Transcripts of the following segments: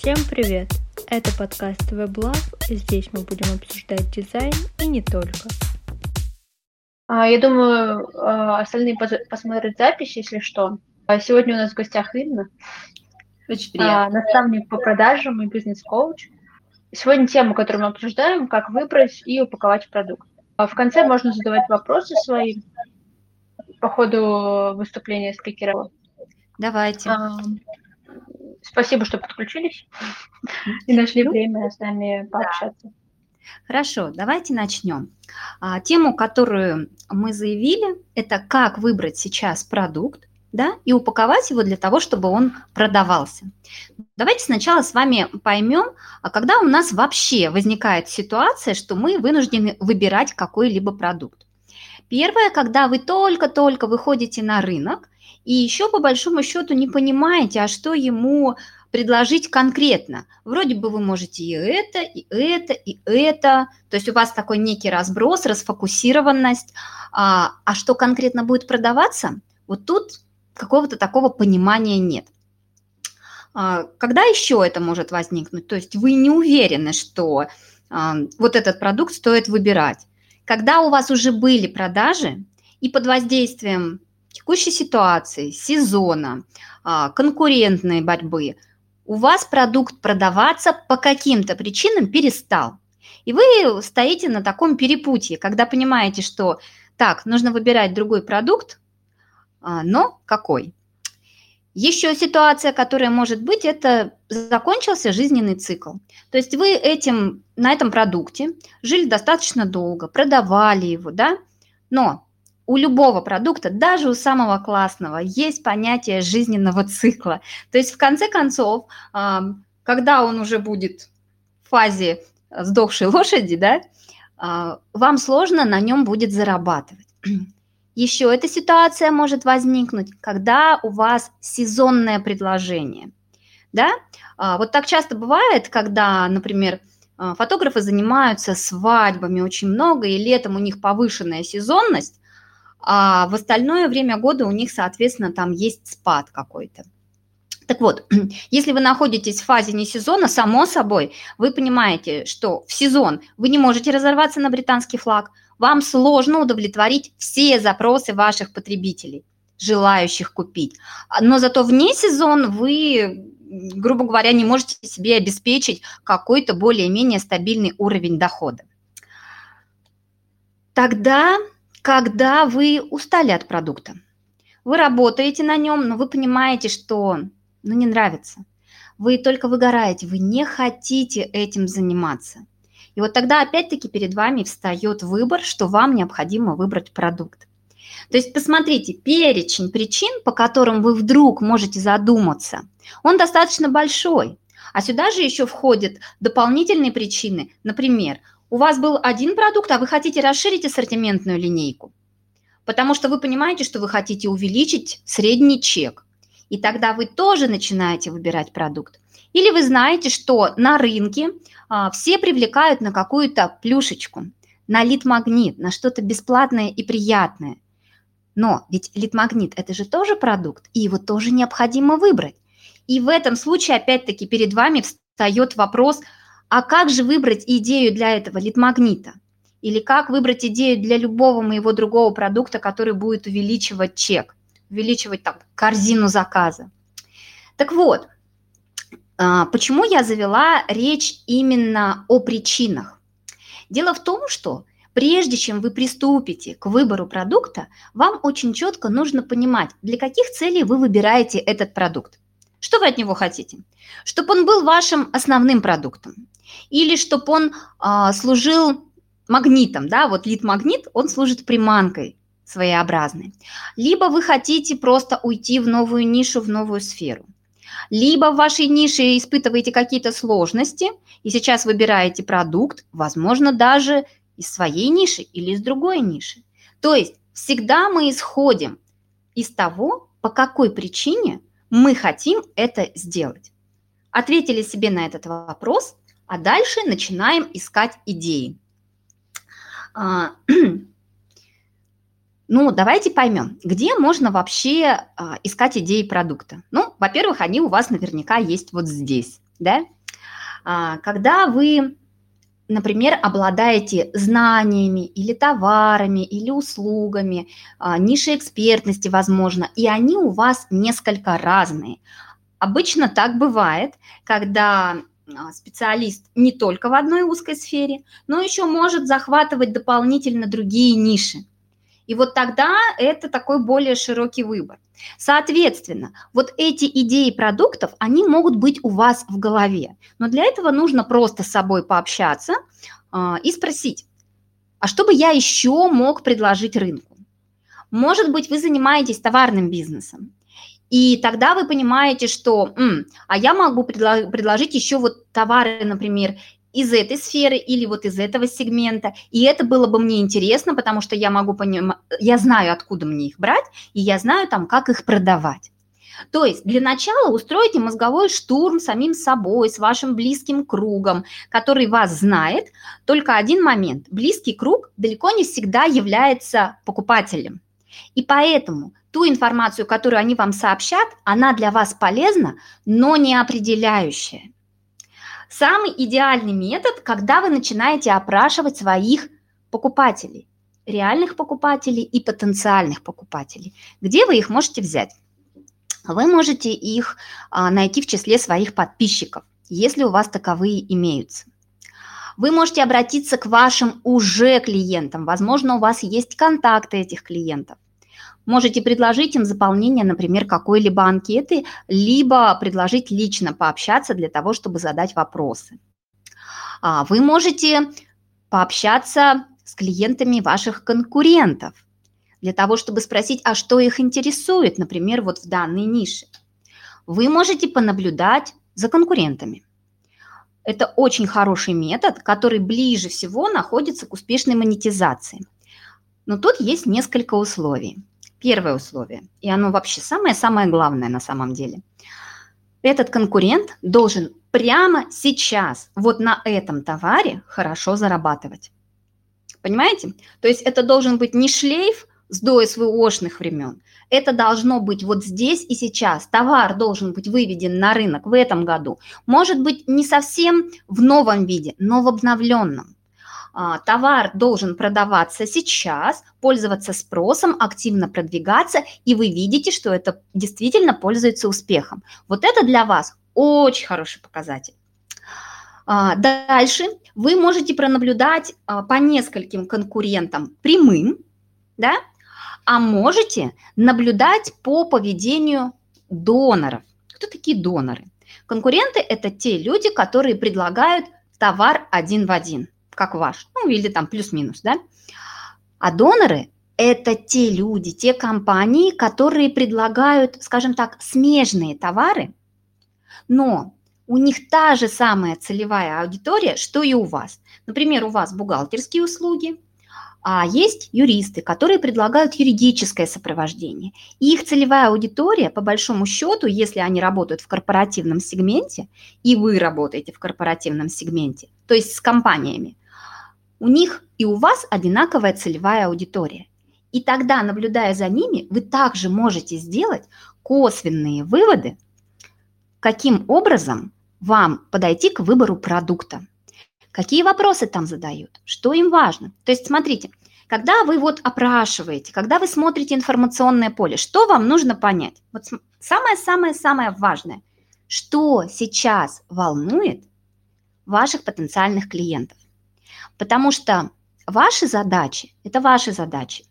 Всем привет! Это подкаст WebLab, и здесь мы будем обсуждать дизайн и не только. А, Я думаю, а, остальные посмотрят запись, если что. А Сегодня у нас в гостях Инна, Очень приятно. наставник по продажам и бизнес-коуч. Сегодня тема, которую мы обсуждаем, как выбрать и упаковать продукт. В конце можно задавать вопросы свои по ходу выступления спикера. Давайте. Спасибо, что подключились и нашли Ну, время с нами пообщаться. Хорошо, давайте начнем. А, тему, которую мы заявили, это как выбрать сейчас продукт, да, и упаковать его для того, чтобы он продавался. Давайте сначала с вами поймем, а когда у нас вообще возникает ситуация, что мы вынуждены выбирать какой-либо продукт. Первое, когда вы только-только выходите на рынок и еще по большому счету не понимаете, а что ему предложить конкретно. Вроде бы вы можете и это, и это, и это. То есть у вас такой некий разброс, расфокусированность. А, а что конкретно будет продаваться? Вот тут какого-то такого понимания нет. А, Когда еще это может возникнуть? То есть вы не уверены, что а, вот этот продукт стоит выбирать. Когда у вас уже были продажи, и под воздействием текущей ситуации, сезона, а, конкурентной борьбы, у вас продукт продаваться по каким-то причинам перестал. И вы стоите на таком перепутье, когда понимаете, что так, нужно выбирать другой продукт, а, но какой? Еще ситуация, которая может быть, это закончился жизненный цикл. То есть вы этим, на этом продукте жили достаточно долго, продавали его, да, но у любого продукта, даже у самого классного, есть понятие жизненного цикла. То есть в конце концов, когда он уже будет в фазе сдохшей лошади, да, а, вам сложно на нем будет зарабатывать. Еще эта ситуация может возникнуть, когда у вас сезонное предложение. Да? А, Вот так часто бывает, когда, например, а, фотографы занимаются свадьбами очень много, и летом у них повышенная сезонность, а в остальное время года у них, соответственно, там есть спад какой-то. Так вот, если вы находитесь в фазе не сезона, само собой, вы понимаете, что в сезон вы не можете разорваться на британский флаг, вам сложно удовлетворить все запросы ваших потребителей, желающих купить. Но зато вне сезон вы, грубо говоря, не можете себе обеспечить какой-то более-менее стабильный уровень дохода. Тогда, когда вы устали от продукта, вы работаете на нем, но вы понимаете, что ну, не нравится. Вы только выгораете, вы не хотите этим заниматься. И вот тогда опять-таки перед вами встает выбор, что вам необходимо выбрать продукт. То есть посмотрите, перечень причин, по которым вы вдруг можете задуматься, он достаточно большой. А сюда же еще входят дополнительные причины. Например, у вас был один продукт, а вы хотите расширить ассортиментную линейку, потому что вы понимаете, что вы хотите увеличить средний чек. И тогда вы тоже начинаете выбирать продукт. Или вы знаете, что на рынке а, все привлекают на какую-то плюшечку, на лид-магнит, на что-то бесплатное и приятное. Но ведь лид-магнит – это же тоже продукт, и его тоже необходимо выбрать. И в этом случае, опять-таки, перед вами встает вопрос, а как же выбрать идею для этого лид-магнита? Или как выбрать идею для любого моего другого продукта, который будет увеличивать чек, увеличивать там корзину заказа? Так вот, а, почему я завела речь именно о причинах? Дело в том, что прежде чем вы приступите к выбору продукта, вам очень четко нужно понимать, для каких целей вы выбираете этот продукт. Что вы от него хотите? Чтобы он был вашим основным продуктом или чтобы он а, служил магнитом, да, вот лид-магнит, он служит приманкой своеобразной. Либо вы хотите просто уйти в новую нишу, в новую сферу. Либо в вашей нише испытываете какие-то сложности, и сейчас выбираете продукт, возможно, даже из своей ниши или из другой ниши. То есть всегда мы исходим из того, по какой причине мы хотим это сделать. Ответили себе на этот вопрос, а дальше начинаем искать идеи. А, Ну, давайте поймем, где можно вообще а, искать идеи продукта. Ну, во-первых, они у вас наверняка есть вот здесь. да? А, когда вы, например, обладаете знаниями или товарами, или услугами, нишей экспертности, возможно, и они у вас несколько разные. Обычно так бывает, когда специалист не только в одной узкой сфере, но еще может захватывать дополнительно другие ниши. И вот тогда это такой более широкий выбор. Соответственно, вот эти идеи продуктов, они могут быть у вас в голове. Но для этого нужно просто с собой пообщаться э, и спросить, а что бы я еще мог предложить рынку? Может быть, вы занимаетесь товарным бизнесом, и тогда вы понимаете, что, М, а я могу предло- предложить еще вот товары, например, из этой сферы или вот из этого сегмента. И это было бы мне интересно, потому что я могу понимать, я знаю, откуда мне их брать, и я знаю там, как их продавать. То есть для начала устройте мозговой штурм самим собой, с вашим близким кругом, который вас знает. Только один момент. Близкий круг далеко не всегда является покупателем. И поэтому ту информацию, которую они вам сообщат, она для вас полезна, но не определяющая. Самый идеальный метод, когда вы начинаете опрашивать своих покупателей, реальных покупателей и потенциальных покупателей. Где вы их можете взять? Вы можете их а, найти в числе своих подписчиков, если у вас таковые имеются. Вы можете обратиться к вашим уже клиентам. Возможно, у вас есть контакты этих клиентов. Можете предложить им заполнение, например, какой-либо анкеты, либо предложить лично пообщаться для того, чтобы задать вопросы. А, вы можете пообщаться с клиентами ваших конкурентов для того, чтобы спросить, а что их интересует, например, вот в данной нише. Вы можете понаблюдать за конкурентами. Это очень хороший метод, который ближе всего находится к успешной монетизации. Но тут есть несколько условий. Первое условие, и оно вообще самое-самое главное на самом деле. Этот конкурент должен прямо сейчас, вот на этом товаре хорошо зарабатывать. Понимаете? То есть это должен быть не шлейф с до СВОшных времен. Это должно быть вот здесь и сейчас. Товар должен быть выведен на рынок в этом году. Может быть, не совсем в новом виде, но в обновленном. А, товар должен продаваться сейчас, пользоваться спросом, активно продвигаться, и вы видите, что это действительно пользуется успехом. Вот это для вас очень хороший показатель. А, дальше вы можете пронаблюдать а, по нескольким конкурентам прямым, да, а можете наблюдать по поведению доноров. Кто такие доноры? Конкуренты – это те люди, которые предлагают товар один в один – как ваш, ну или там плюс-минус, да. А доноры – это те люди, те компании, которые предлагают, скажем так, смежные товары, но у них та же самая целевая аудитория, что и у вас. Например, у вас бухгалтерские услуги, а есть юристы, которые предлагают юридическое сопровождение. И их целевая аудитория, по большому счету, если они работают в корпоративном сегменте, и вы работаете в корпоративном сегменте, то есть с компаниями, у них и у вас одинаковая целевая аудитория. И тогда, наблюдая за ними, вы также можете сделать косвенные выводы, каким образом вам подойти к выбору продукта. Какие вопросы там задают, что им важно. То есть смотрите, когда вы вот опрашиваете, когда вы смотрите информационное поле, что вам нужно понять? Вот самое-самое-самое важное, что сейчас волнует ваших потенциальных клиентов. Потому что ваши задачи – это ваши задачи.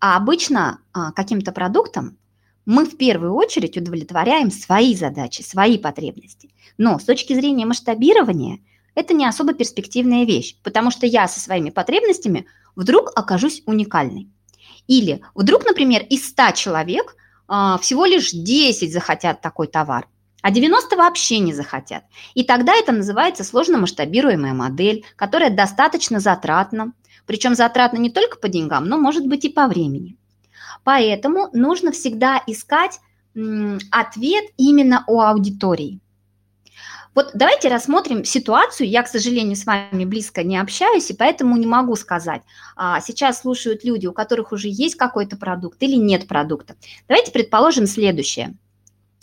А обычно а, каким-то продуктом мы в первую очередь удовлетворяем свои задачи, свои потребности. Но с точки зрения масштабирования это не особо перспективная вещь, потому что я со своими потребностями вдруг окажусь уникальной. Или вдруг, например, из 100 человек а, всего лишь 10 захотят такой товар – а 90 вообще не захотят. И тогда это называется сложно масштабируемая модель, которая достаточно затратна, причем затратна не только по деньгам, но может быть и по времени. Поэтому нужно всегда искать ответ именно у аудитории. Вот давайте рассмотрим ситуацию. Я, к сожалению, с вами близко не общаюсь, и поэтому не могу сказать. А сейчас слушают люди, у которых уже есть какой-то продукт или нет продукта. Давайте предположим следующее –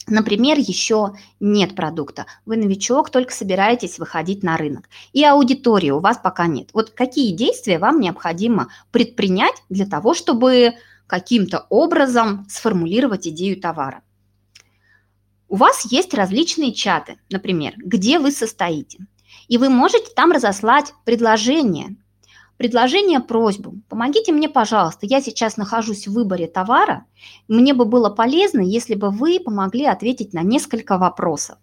Например, еще нет продукта. Вы новичок, только собираетесь выходить на рынок. И аудитории у вас пока нет. Вот какие действия вам необходимо предпринять для того, чтобы каким-то образом сформулировать идею товара? У вас есть различные чаты, например, где вы состоите. И вы можете там разослать предложение, предложение, просьбу. Помогите мне, пожалуйста, я сейчас нахожусь в выборе товара. Мне бы было полезно, если бы вы помогли ответить на несколько вопросов.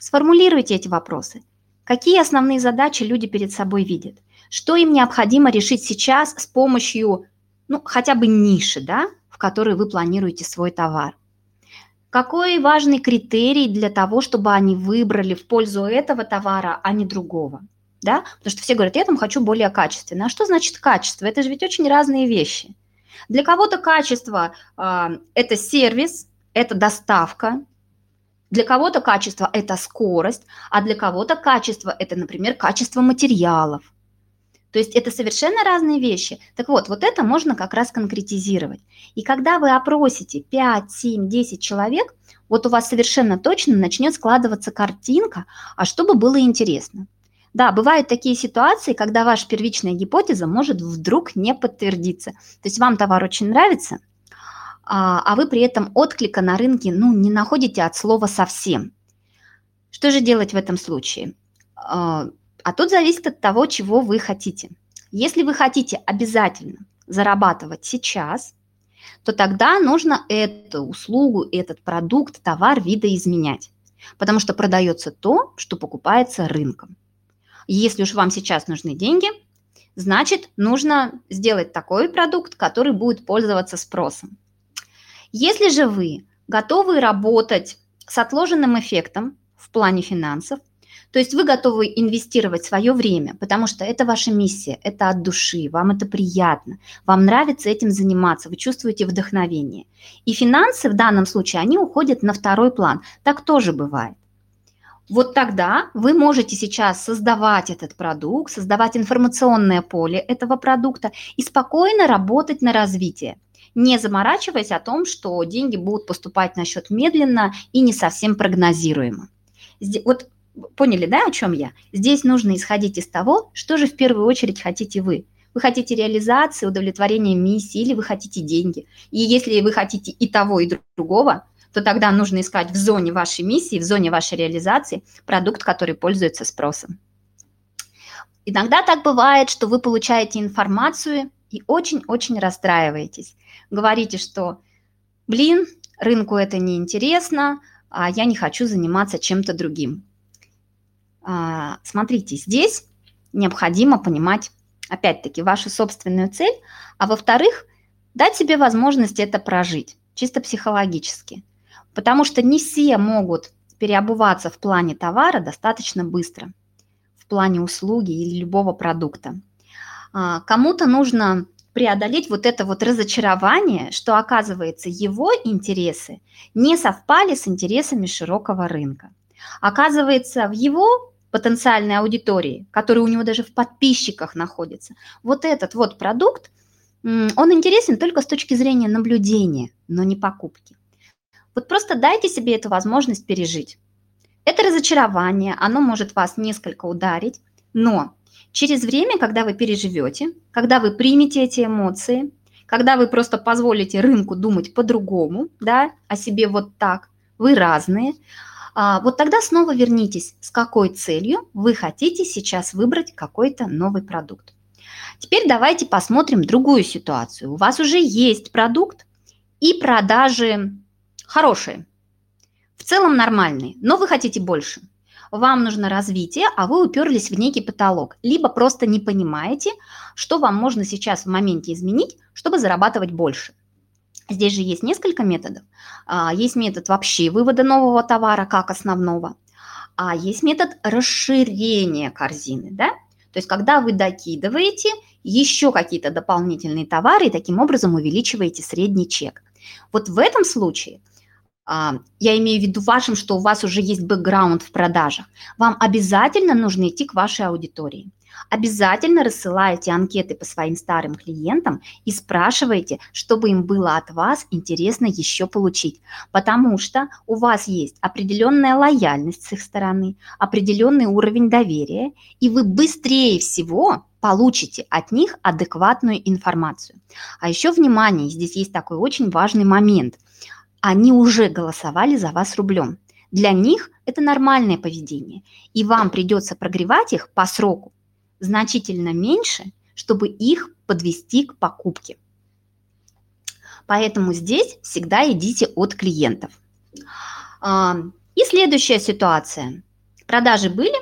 Сформулируйте эти вопросы. Какие основные задачи люди перед собой видят? Что им необходимо решить сейчас с помощью, ну, хотя бы ниши, да, в которой вы планируете свой товар? Какой важный критерий для того, чтобы они выбрали в пользу этого товара, а не другого? да, потому что все говорят, я там хочу более качественно. А что значит качество? Это же ведь очень разные вещи. Для кого-то качество э, – это сервис, это доставка, для кого-то качество – это скорость, а для кого-то качество – это, например, качество материалов. То есть это совершенно разные вещи. Так вот, вот это можно как раз конкретизировать. И когда вы опросите 5, 7, 10 человек, вот у вас совершенно точно начнет складываться картинка, а чтобы было интересно. Да, бывают такие ситуации, когда ваша первичная гипотеза может вдруг не подтвердиться. То есть вам товар очень нравится, а, а вы при этом отклика на рынке ну, не находите от слова совсем. Что же делать в этом случае? А, тут зависит от того, чего вы хотите. Если вы хотите обязательно зарабатывать сейчас, то тогда нужно эту услугу, этот продукт, товар видоизменять. Потому что продается то, что покупается рынком. Если уж вам сейчас нужны деньги, значит, нужно сделать такой продукт, который будет пользоваться спросом. Если же вы готовы работать с отложенным эффектом в плане финансов, то есть вы готовы инвестировать свое время, потому что это ваша миссия, это от души, вам это приятно, вам нравится этим заниматься, вы чувствуете вдохновение. И финансы в данном случае, они уходят на второй план. Так тоже бывает вот тогда вы можете сейчас создавать этот продукт, создавать информационное поле этого продукта и спокойно работать на развитие, не заморачиваясь о том, что деньги будут поступать на счет медленно и не совсем прогнозируемо. Вот поняли, да, о чем я? Здесь нужно исходить из того, что же в первую очередь хотите вы. Вы хотите реализации, удовлетворения миссии или вы хотите деньги. И если вы хотите и того, и другого, то тогда нужно искать в зоне вашей миссии, в зоне вашей реализации продукт, который пользуется спросом. Иногда так бывает, что вы получаете информацию и очень-очень расстраиваетесь. Говорите, что, блин, рынку это не интересно, а я не хочу заниматься чем-то другим. А, смотрите, здесь необходимо понимать, опять-таки, вашу собственную цель, а во-вторых, дать себе возможность это прожить, чисто психологически. Потому что не все могут переобуваться в плане товара достаточно быстро, в плане услуги или любого продукта. А, кому-то нужно преодолеть вот это вот разочарование, что, оказывается, его интересы не совпали с интересами широкого рынка. Оказывается, в его потенциальной аудитории, которая у него даже в подписчиках находится, вот этот вот продукт, он интересен только с точки зрения наблюдения, но не покупки. Вот просто дайте себе эту возможность пережить. Это разочарование, оно может вас несколько ударить, но через время, когда вы переживете, когда вы примете эти эмоции, когда вы просто позволите рынку думать по-другому, да, о себе вот так, вы разные, вот тогда снова вернитесь, с какой целью вы хотите сейчас выбрать какой-то новый продукт. Теперь давайте посмотрим другую ситуацию. У вас уже есть продукт, и продажи хорошие, в целом нормальные, но вы хотите больше. Вам нужно развитие, а вы уперлись в некий потолок, либо просто не понимаете, что вам можно сейчас в моменте изменить, чтобы зарабатывать больше. Здесь же есть несколько методов. А, есть метод вообще вывода нового товара как основного, а есть метод расширения корзины, да? То есть когда вы докидываете еще какие-то дополнительные товары и таким образом увеличиваете средний чек. Вот в этом случае – а, я имею в виду вашим, что у вас уже есть бэкграунд в продажах, вам обязательно нужно идти к вашей аудитории. Обязательно рассылайте анкеты по своим старым клиентам и спрашивайте, чтобы им было от вас интересно еще получить. Потому что у вас есть определенная лояльность с их стороны, определенный уровень доверия, и вы быстрее всего получите от них адекватную информацию. А еще внимание, здесь есть такой очень важный момент. Они уже голосовали за вас рублем. Для них это нормальное поведение, и вам придется прогревать их по сроку значительно меньше, чтобы их подвести к покупке. Поэтому здесь всегда идите от клиентов. А, и следующая ситуация. Продажи были,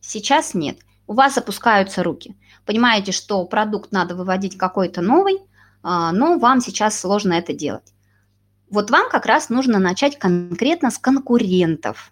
сейчас нет. У вас опускаются руки. Понимаете, что продукт надо выводить какой-то новый, а, но вам сейчас сложно это делать. Вот вам как раз нужно начать конкретно с конкурентов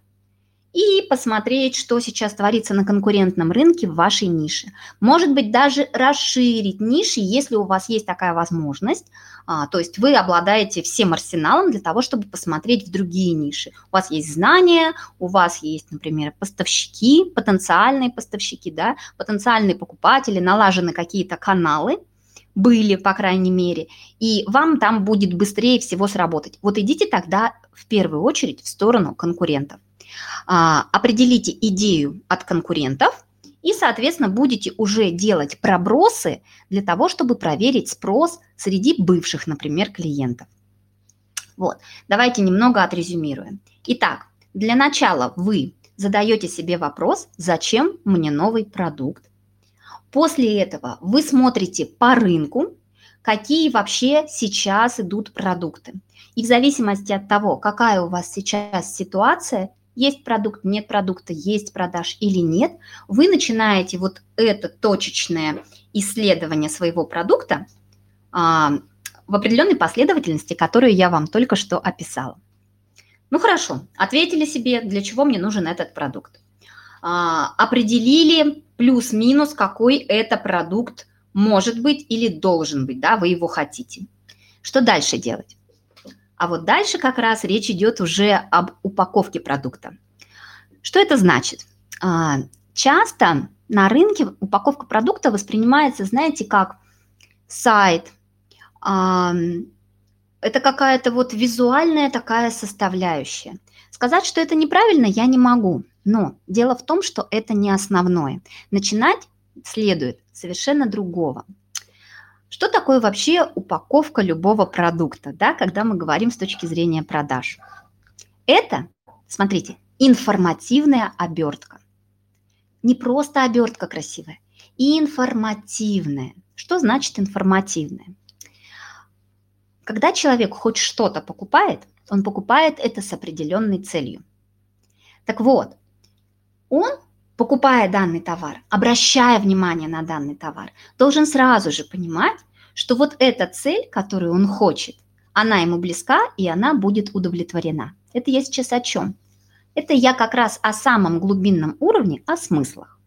и посмотреть, что сейчас творится на конкурентном рынке в вашей нише. Может быть, даже расширить ниши, если у вас есть такая возможность. А, то есть вы обладаете всем арсеналом для того, чтобы посмотреть в другие ниши. У вас есть знания, у вас есть, например, поставщики, потенциальные поставщики, да, потенциальные покупатели, налажены какие-то каналы, были, по крайней мере, и вам там будет быстрее всего сработать. Вот идите тогда в первую очередь в сторону конкурентов. А, определите идею от конкурентов и, соответственно, будете уже делать пробросы для того, чтобы проверить спрос среди бывших, например, клиентов. Вот, давайте немного отрезюмируем. Итак, для начала вы задаете себе вопрос, зачем мне новый продукт. После этого вы смотрите по рынку, какие вообще сейчас идут продукты. И в зависимости от того, какая у вас сейчас ситуация, есть продукт, нет продукта, есть продаж или нет, вы начинаете вот это точечное исследование своего продукта а, в определенной последовательности, которую я вам только что описала. Ну хорошо, ответили себе, для чего мне нужен этот продукт. А, определили плюс-минус, какой это продукт может быть или должен быть, да, вы его хотите. Что дальше делать? А вот дальше как раз речь идет уже об упаковке продукта. Что это значит? А, часто на рынке упаковка продукта воспринимается, знаете, как сайт. Это какая-то вот визуальная такая составляющая. Сказать, что это неправильно, я не могу. Но дело в том, что это не основное. Начинать следует совершенно другого. Что такое вообще упаковка любого продукта, да, когда мы говорим с точки зрения продаж? Это, смотрите, информативная обертка. Не просто обертка красивая, информативная. Что значит информативная? Когда человек хоть что-то покупает, он покупает это с определенной целью. Так вот, он, покупая данный товар, обращая внимание на данный товар, должен сразу же понимать, что вот эта цель, которую он хочет, она ему близка и она будет удовлетворена. Это я сейчас о чем? Это я как раз о самом глубинном уровне, о смыслах.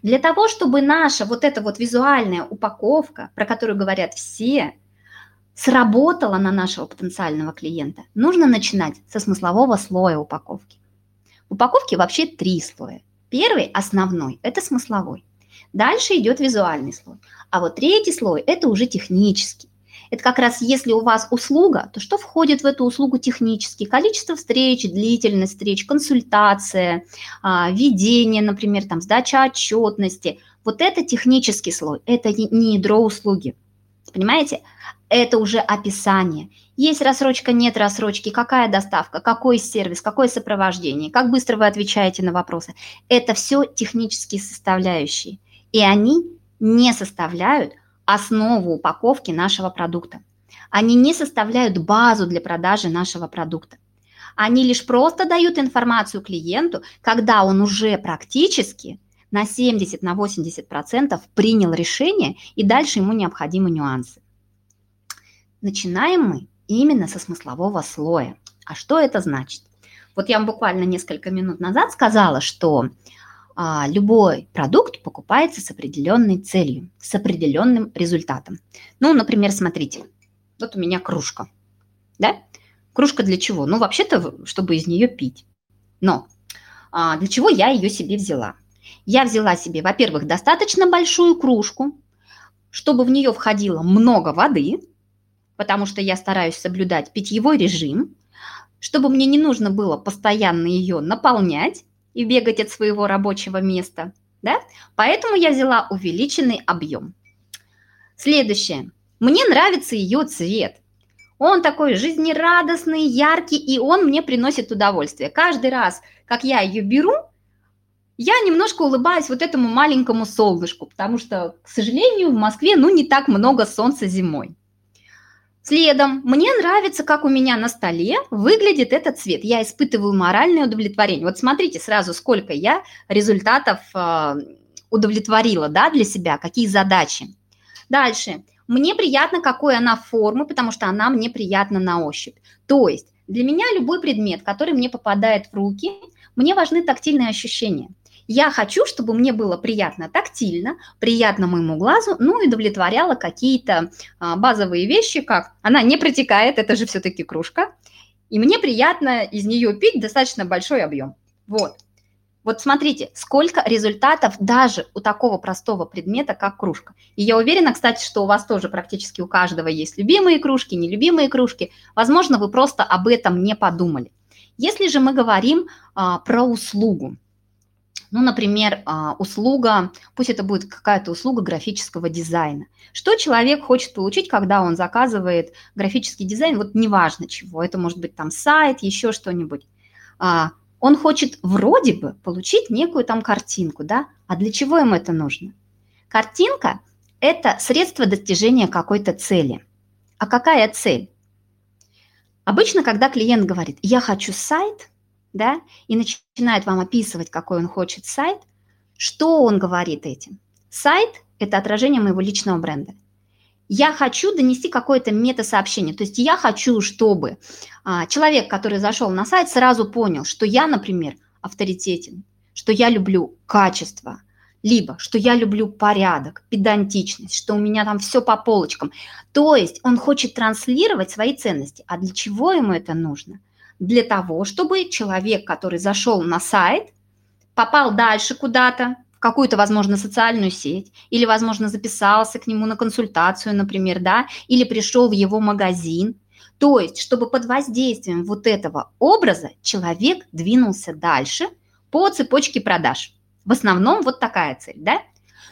Для того, чтобы наша вот эта вот визуальная упаковка, про которую говорят все, сработала на нашего потенциального клиента, нужно начинать со смыслового слоя упаковки. В упаковке вообще три слоя. Первый, основной, это смысловой. Дальше идет визуальный слой. А вот третий слой – это уже технический. Это как раз если у вас услуга, то что входит в эту услугу технически? Количество встреч, длительность встреч, консультация, а, ведение, например, там, сдача отчетности. Вот это технический слой, это не ядро услуги. Понимаете? Это уже описание. Есть рассрочка, нет рассрочки, какая доставка, какой сервис, какое сопровождение, как быстро вы отвечаете на вопросы. Это все технические составляющие. И они не составляют основу упаковки нашего продукта. Они не составляют базу для продажи нашего продукта. Они лишь просто дают информацию клиенту, когда он уже практически на 70-80% на 80% принял решение, и дальше ему необходимы нюансы. Начинаем мы именно со смыслового слоя. А что это значит? Вот я вам буквально несколько минут назад сказала, что а, любой продукт покупается с определенной целью, с определенным результатом. Ну, например, смотрите, вот у меня кружка, да? Кружка для чего? Ну, вообще-то, чтобы из нее пить. Но а, для чего я ее себе взяла? Я взяла себе, во-первых, достаточно большую кружку, чтобы в нее входило много воды, потому что я стараюсь соблюдать питьевой режим, чтобы мне не нужно было постоянно ее наполнять и бегать от своего рабочего места, да? Поэтому я взяла увеличенный объем. Следующее. Мне нравится ее цвет. Он такой жизнерадостный, яркий, и он мне приносит удовольствие. Каждый раз, как я ее беру, я немножко улыбаюсь вот этому маленькому солнышку, потому что, к сожалению, в Москве, ну, не так много солнца зимой. Следом, мне нравится, как у меня на столе выглядит этот цвет. Я испытываю моральное удовлетворение. Вот смотрите сразу, сколько я результатов э, удовлетворила да, для себя, какие задачи. Дальше. Мне приятно, какой она формы, потому что она мне приятна на ощупь. То есть для меня любой предмет, который мне попадает в руки, мне важны тактильные ощущения. Я хочу, чтобы мне было приятно тактильно, приятно моему глазу, ну и удовлетворяло какие-то а, базовые вещи, как она не протекает, это же все-таки кружка, и мне приятно из нее пить достаточно большой объем. Вот. Вот смотрите, сколько результатов даже у такого простого предмета, как кружка. И я уверена, кстати, что у вас тоже практически у каждого есть любимые кружки, нелюбимые кружки. Возможно, вы просто об этом не подумали. Если же мы говорим а, про услугу, ну, например, а, услуга, пусть это будет какая-то услуга графического дизайна. Что человек хочет получить, когда он заказывает графический дизайн, вот неважно чего, это может быть там сайт, еще что-нибудь. А, он хочет вроде бы получить некую там картинку, да? А для чего ему это нужно? Картинка – это средство достижения какой-то цели. А какая цель? Обычно, когда клиент говорит, я хочу сайт – да, и начинает вам описывать, какой он хочет сайт, что он говорит этим? Сайт – это отражение моего личного бренда. Я хочу донести какое-то мета-сообщение. То есть я хочу, чтобы а, человек, который зашел на сайт, сразу понял, что я, например, авторитетен, что я люблю качество, либо что я люблю порядок, педантичность, что у меня там все по полочкам. То есть он хочет транслировать свои ценности. А для чего ему это нужно? Для того, чтобы человек, который зашел на сайт, попал дальше куда-то, в какую-то, возможно, социальную сеть, или, возможно, записался к нему на консультацию, например, да, или пришел в его магазин. То есть, чтобы под воздействием вот этого образа человек двинулся дальше по цепочке продаж. В основном вот такая цель, да?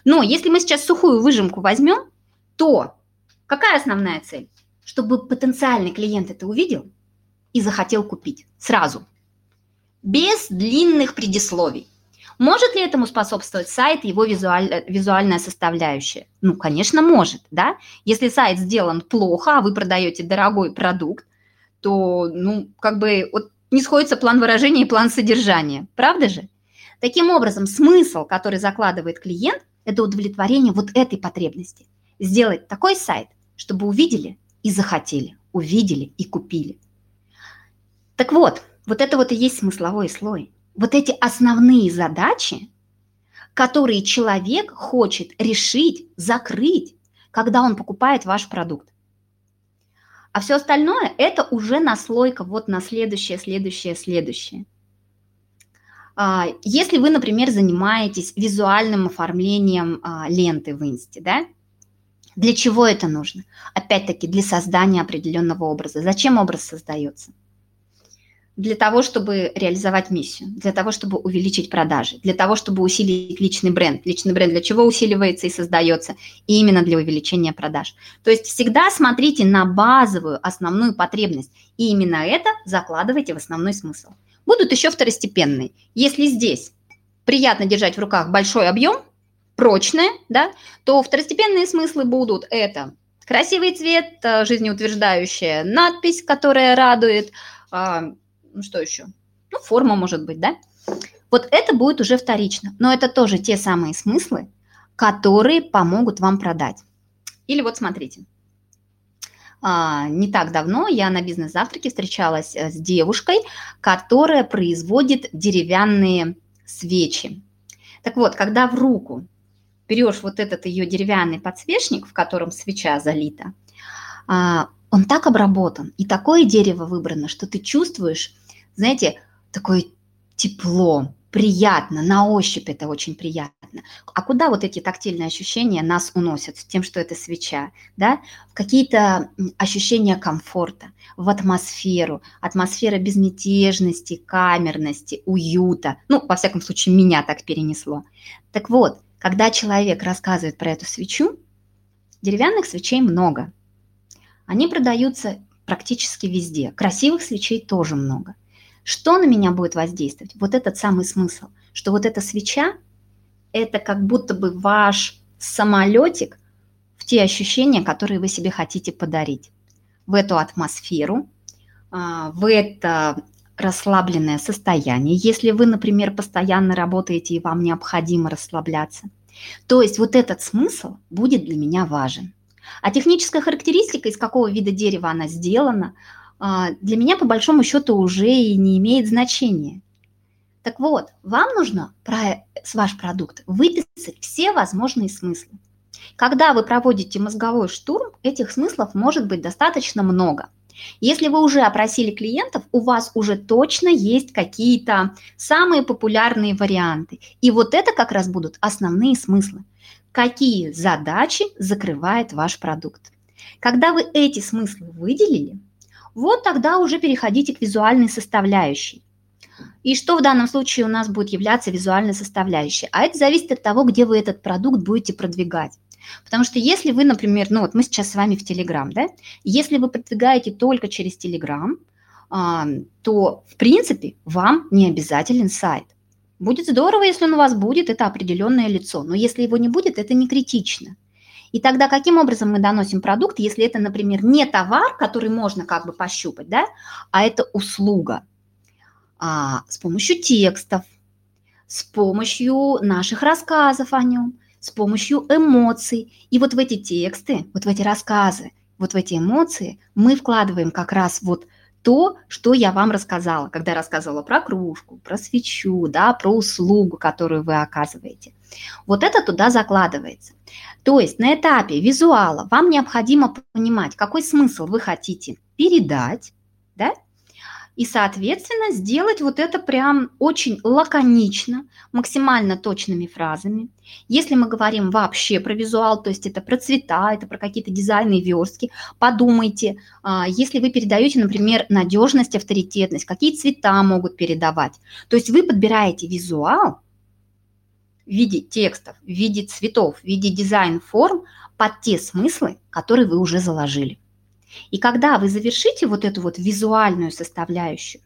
Но если мы сейчас сухую выжимку возьмем, то какая основная цель? Чтобы потенциальный клиент это увидел – и захотел купить сразу, без длинных предисловий. Может ли этому способствовать сайт и его визуаль, визуальная составляющая? Ну, конечно, может, да. Если сайт сделан плохо, а вы продаете дорогой продукт, то, ну, как бы вот не сходится план выражения и план содержания, правда же? Таким образом, смысл, который закладывает клиент, это удовлетворение вот этой потребности. Сделать такой сайт, чтобы увидели и захотели, увидели и купили. Так вот, вот это вот и есть смысловой слой. Вот эти основные задачи, которые человек хочет решить, закрыть, когда он покупает ваш продукт. А все остальное – это уже наслойка вот на следующее, следующее, следующее. А, если вы, например, занимаетесь визуальным оформлением а, ленты в инсте, да, для чего это нужно? Опять-таки, для создания определенного образа. Зачем образ создается? Для того, чтобы реализовать миссию, для того, чтобы увеличить продажи, для того, чтобы усилить личный бренд. Личный бренд для чего усиливается и создается? И именно для увеличения продаж. То есть всегда смотрите на базовую, основную потребность, и именно это закладывайте в основной смысл. Будут еще второстепенные. Если здесь приятно держать в руках большой объем, прочное, да, то второстепенные смыслы будут это красивый цвет, э, жизнеутверждающая надпись, которая радует, а, ну что еще? Ну, форма может быть, да? Вот это будет уже вторично, но это тоже те самые смыслы, которые помогут вам продать. Или вот смотрите, а, не так давно я на бизнес-завтраке встречалась э, с девушкой, которая производит деревянные свечи. Так вот, когда в руку берешь вот этот ее деревянный подсвечник, в котором свеча залита, а, он так обработан, и такое дерево выбрано, что ты чувствуешь знаете, такое тепло, приятно, на ощупь это очень приятно. А куда вот эти тактильные ощущения нас уносят тем, что это свеча, да? В какие-то ощущения комфорта, в атмосферу, атмосфера безмятежности, камерности, уюта. Ну, во всяком случае, меня так перенесло. Так вот, когда человек рассказывает про эту свечу, деревянных свечей много. Они продаются практически везде. Красивых свечей тоже много. Что на меня будет воздействовать? Вот этот самый смысл, что вот эта свеча – это как будто бы ваш самолетик в те ощущения, которые вы себе хотите подарить. В эту атмосферу, а, в это расслабленное состояние, если вы, например, постоянно работаете и вам необходимо расслабляться. То есть вот этот смысл будет для меня важен. А техническая характеристика, из какого вида дерева она сделана, для меня по большому счету уже и не имеет значения. Так вот, вам нужно про ваш продукт выписать все возможные смыслы. Когда вы проводите мозговой штурм, этих смыслов может быть достаточно много. Если вы уже опросили клиентов, у вас уже точно есть какие-то самые популярные варианты. И вот это как раз будут основные смыслы. Какие задачи закрывает ваш продукт? Когда вы эти смыслы выделили, вот тогда уже переходите к визуальной составляющей. И что в данном случае у нас будет являться визуальной составляющей? А это зависит от того, где вы этот продукт будете продвигать. Потому что если вы, например, ну вот мы сейчас с вами в Телеграм, да, если вы продвигаете только через Телеграм, то, в принципе, вам не обязателен сайт. Будет здорово, если он у вас будет, это определенное лицо, но если его не будет, это не критично. И тогда каким образом мы доносим продукт, если это, например, не товар, который можно как бы пощупать, да, а это услуга а, с помощью текстов, с помощью наших рассказов о нем, с помощью эмоций. И вот в эти тексты, вот в эти рассказы, вот в эти эмоции мы вкладываем как раз вот то, что я вам рассказала, когда рассказывала про кружку, про свечу, да, про услугу, которую вы оказываете. Вот это туда закладывается. То есть на этапе визуала вам необходимо понимать, какой смысл вы хотите передать, да, и, соответственно, сделать вот это прям очень лаконично, максимально точными фразами. Если мы говорим вообще про визуал, то есть это про цвета, это про какие-то дизайны и верстки, подумайте, а, если вы передаете, например, надежность, авторитетность, какие цвета могут передавать. То есть вы подбираете визуал, в виде текстов, в виде цветов, в виде дизайн-форм под те смыслы, которые вы уже заложили. И когда вы завершите вот эту вот визуальную составляющую,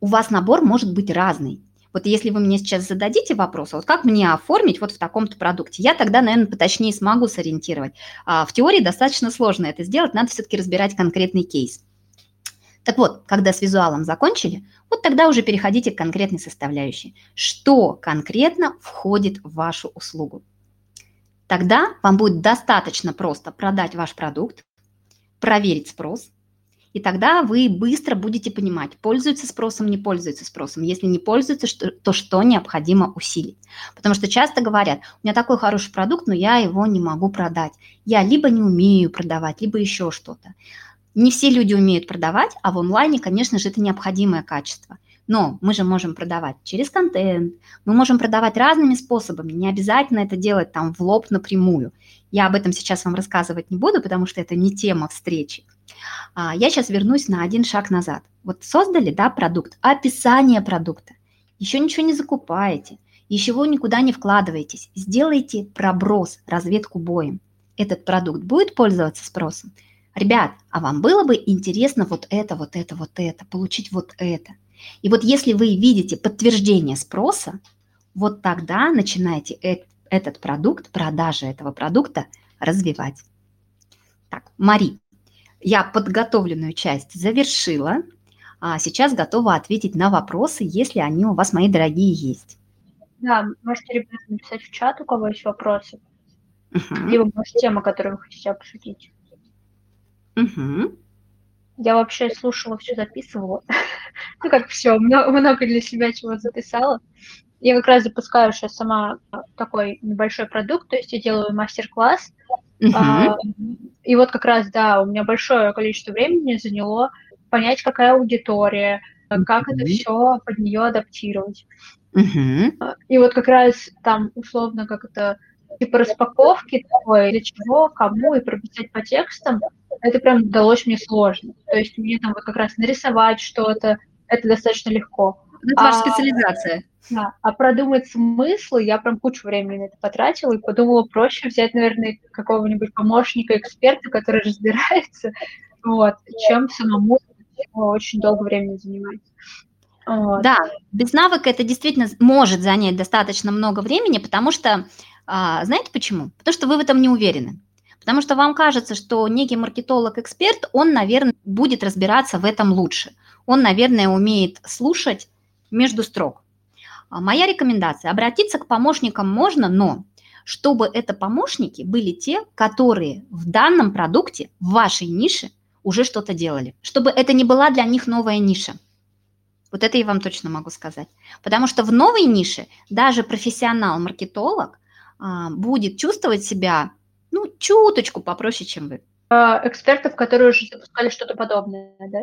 у вас набор может быть разный. Вот если вы мне сейчас зададите вопрос, а вот как мне оформить вот в таком-то продукте, я тогда, наверное, поточнее смогу сориентировать. А в теории достаточно сложно это сделать, надо все-таки разбирать конкретный кейс. Так вот, когда с визуалом закончили, вот тогда уже переходите к конкретной составляющей. Что конкретно входит в вашу услугу? Тогда вам будет достаточно просто продать ваш продукт, проверить спрос, и тогда вы быстро будете понимать, пользуется спросом, не пользуется спросом. Если не пользуется, то что необходимо усилить. Потому что часто говорят, у меня такой хороший продукт, но я его не могу продать. Я либо не умею продавать, либо еще что-то. Не все люди умеют продавать, а в онлайне, конечно же, это необходимое качество. Но мы же можем продавать через контент, мы можем продавать разными способами, не обязательно это делать там в лоб напрямую. Я об этом сейчас вам рассказывать не буду, потому что это не тема встречи. А, я сейчас вернусь на один шаг назад. Вот создали, да, продукт, описание продукта. Еще ничего не закупаете, еще никуда не вкладываетесь. Сделайте проброс, разведку боем. Этот продукт будет пользоваться спросом? Ребят, а вам было бы интересно вот это, вот это, вот это, получить вот это? И вот если вы видите подтверждение спроса, вот тогда начинаете э- этот продукт, продажи этого продукта развивать. Так, Мари, я подготовленную часть завершила, а сейчас готова ответить на вопросы, если они у вас, мои дорогие, есть. Да, можете, ребята, написать в чат, у кого есть вопросы. Uh-huh. Либо, может, тема, которую вы хотите обсудить. Угу. Я вообще слушала, все записывала. ну, как все, много, много для себя чего записала. Я как раз запускаю сейчас сама такой небольшой продукт, то есть я делаю мастер-класс. А, и вот как раз, да, у меня большое количество времени заняло понять, какая аудитория, как это все под нее адаптировать. Угу. И вот как раз там условно как это типа распаковки такой, для чего, кому и прописать по текстам, это прям далось мне сложно. То есть мне там вот как раз нарисовать что-то, это достаточно легко. Это а, ваша специализация. Да, а продумать смыслы я прям кучу времени на это потратила и подумала, проще взять, наверное, какого-нибудь помощника, эксперта, который разбирается, вот, чем самому очень долго времени занимать. Вот. Да, без навыка это действительно может занять достаточно много времени, потому что, а, знаете почему? Потому что вы в этом не уверены. Потому что вам кажется, что некий маркетолог-эксперт, он, наверное, будет разбираться в этом лучше. Он, наверное, умеет слушать между строк. А моя рекомендация – обратиться к помощникам можно, но чтобы это помощники были те, которые в данном продукте, в вашей нише уже что-то делали. Чтобы это не была для них новая ниша. Вот это я вам точно могу сказать. Потому что в новой нише даже профессионал-маркетолог будет чувствовать себя, ну, чуточку попроще, чем вы. А, экспертов, которые уже запускали что-то подобное, да?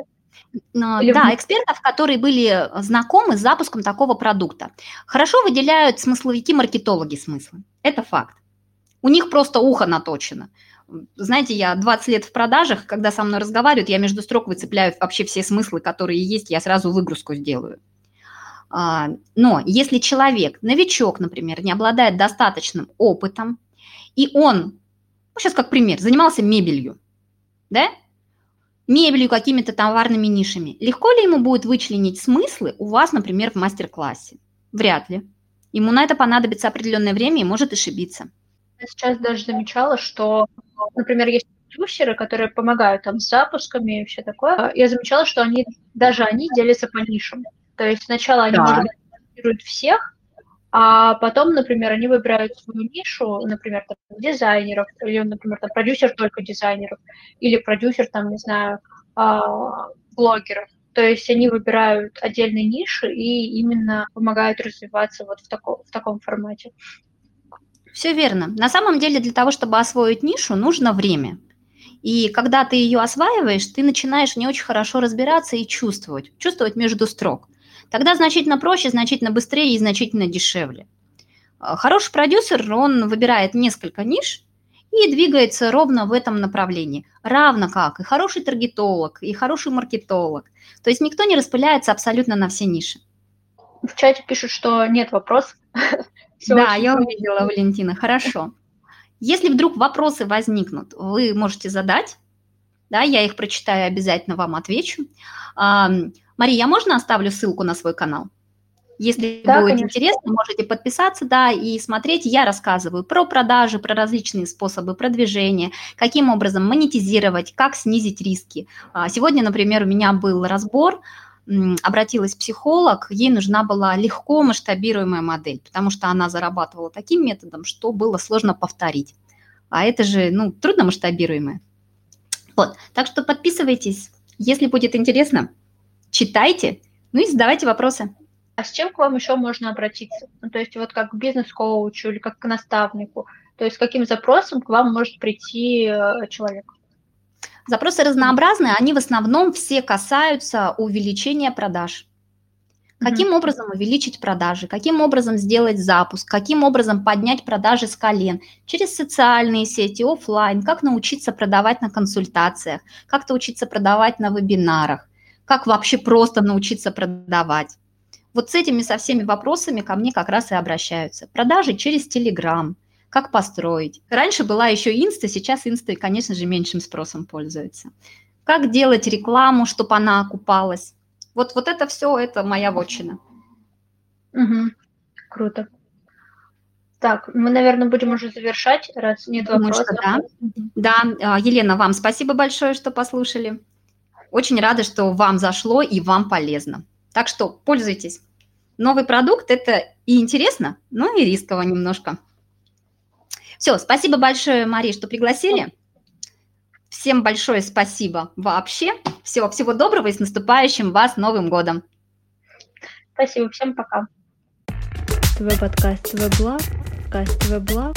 Но, Или да, экспертов, которые были знакомы с запуском такого продукта. Хорошо выделяют смысловики-маркетологи смыслы. Это факт. У них просто ухо наточено. Знаете, я 20 лет в продажах, когда со мной разговаривают, я между строк выцепляю вообще все смыслы, которые есть, я сразу выгрузку сделаю. А, но если человек, новичок, например, не обладает достаточным опытом, и он, ну, сейчас как пример, занимался мебелью, да, мебелью, какими-то товарными нишами, легко ли ему будет вычленить смыслы у вас, например, в мастер-классе? Вряд ли. Ему на это понадобится определенное время и может ошибиться. Я сейчас даже замечала, что например, есть продюсеры, которые помогают там с запусками и все такое. Я замечала, что они, даже они делятся по нишам. То есть сначала они, да. может быть, всех, а потом, например, они выбирают свою нишу, например, там, дизайнеров, или, например, там, продюсер только дизайнеров, или продюсер, там, не знаю, а, блогеров. То есть они выбирают отдельные ниши и именно помогают развиваться вот в, тако, в таком формате. Все верно. На самом деле для того, чтобы освоить нишу, нужно время. И когда ты ее осваиваешь, ты начинаешь не очень хорошо разбираться и чувствовать, чувствовать между строк. Тогда значительно проще, значительно быстрее и значительно дешевле. А, хороший продюсер, он выбирает несколько ниш и двигается ровно в этом направлении. Равно как и хороший таргетолог, и хороший маркетолог. То есть никто не распыляется абсолютно на все ниши. В чате пишут, что нет вопросов. Да, я увидела, Валентина, хорошо. Если вдруг вопросы возникнут, вы можете задать, да, я их прочитаю, обязательно вам отвечу. Мария, можно оставлю ссылку на свой канал? Если да, будет конечно. интересно, можете подписаться, да, и смотреть. Я рассказываю про продажи, про различные способы продвижения, каким образом монетизировать, как снизить риски. А, сегодня, например, у меня был разбор обратилась психолог, ей нужна была легко масштабируемая модель, потому что она зарабатывала таким методом, что было сложно повторить. А это же, ну, трудно масштабируемое. Вот, так что подписывайтесь, если будет интересно, читайте, ну и задавайте вопросы. А с чем к вам еще можно обратиться? Ну, то есть вот как к бизнес-коучу или как к наставнику? То есть с каким запросом к вам может прийти э, человек? Запросы разнообразные, они в основном все касаются увеличения продаж. Каким образом увеличить продажи, каким образом сделать запуск, каким образом поднять продажи с колен, через социальные сети, офлайн, как научиться продавать на консультациях, как научиться продавать на вебинарах, как вообще просто научиться продавать. Вот с этими со всеми вопросами ко мне как раз и обращаются. Продажи через Телеграм, как построить. Раньше была еще инста, сейчас инста, конечно же, меньшим спросом пользуется. Как делать рекламу, чтобы она окупалась. Вот, вот это все, это моя вотчина. Угу. Круто. Так, мы, наверное, будем уже завершать, раз нет Думаю, вопросов. да. да, а, Елена, вам спасибо большое, что послушали. Очень рада, что вам зашло и вам полезно. Так что пользуйтесь. Новый продукт – это и интересно, но и рисково немножко. Все, спасибо большое, Мария, что пригласили. Всем большое спасибо вообще. Всего, всего доброго и с наступающим вас Новым годом. Спасибо, всем пока. ТВ подкаст ТВ Благ, подкаст ТВ Благ.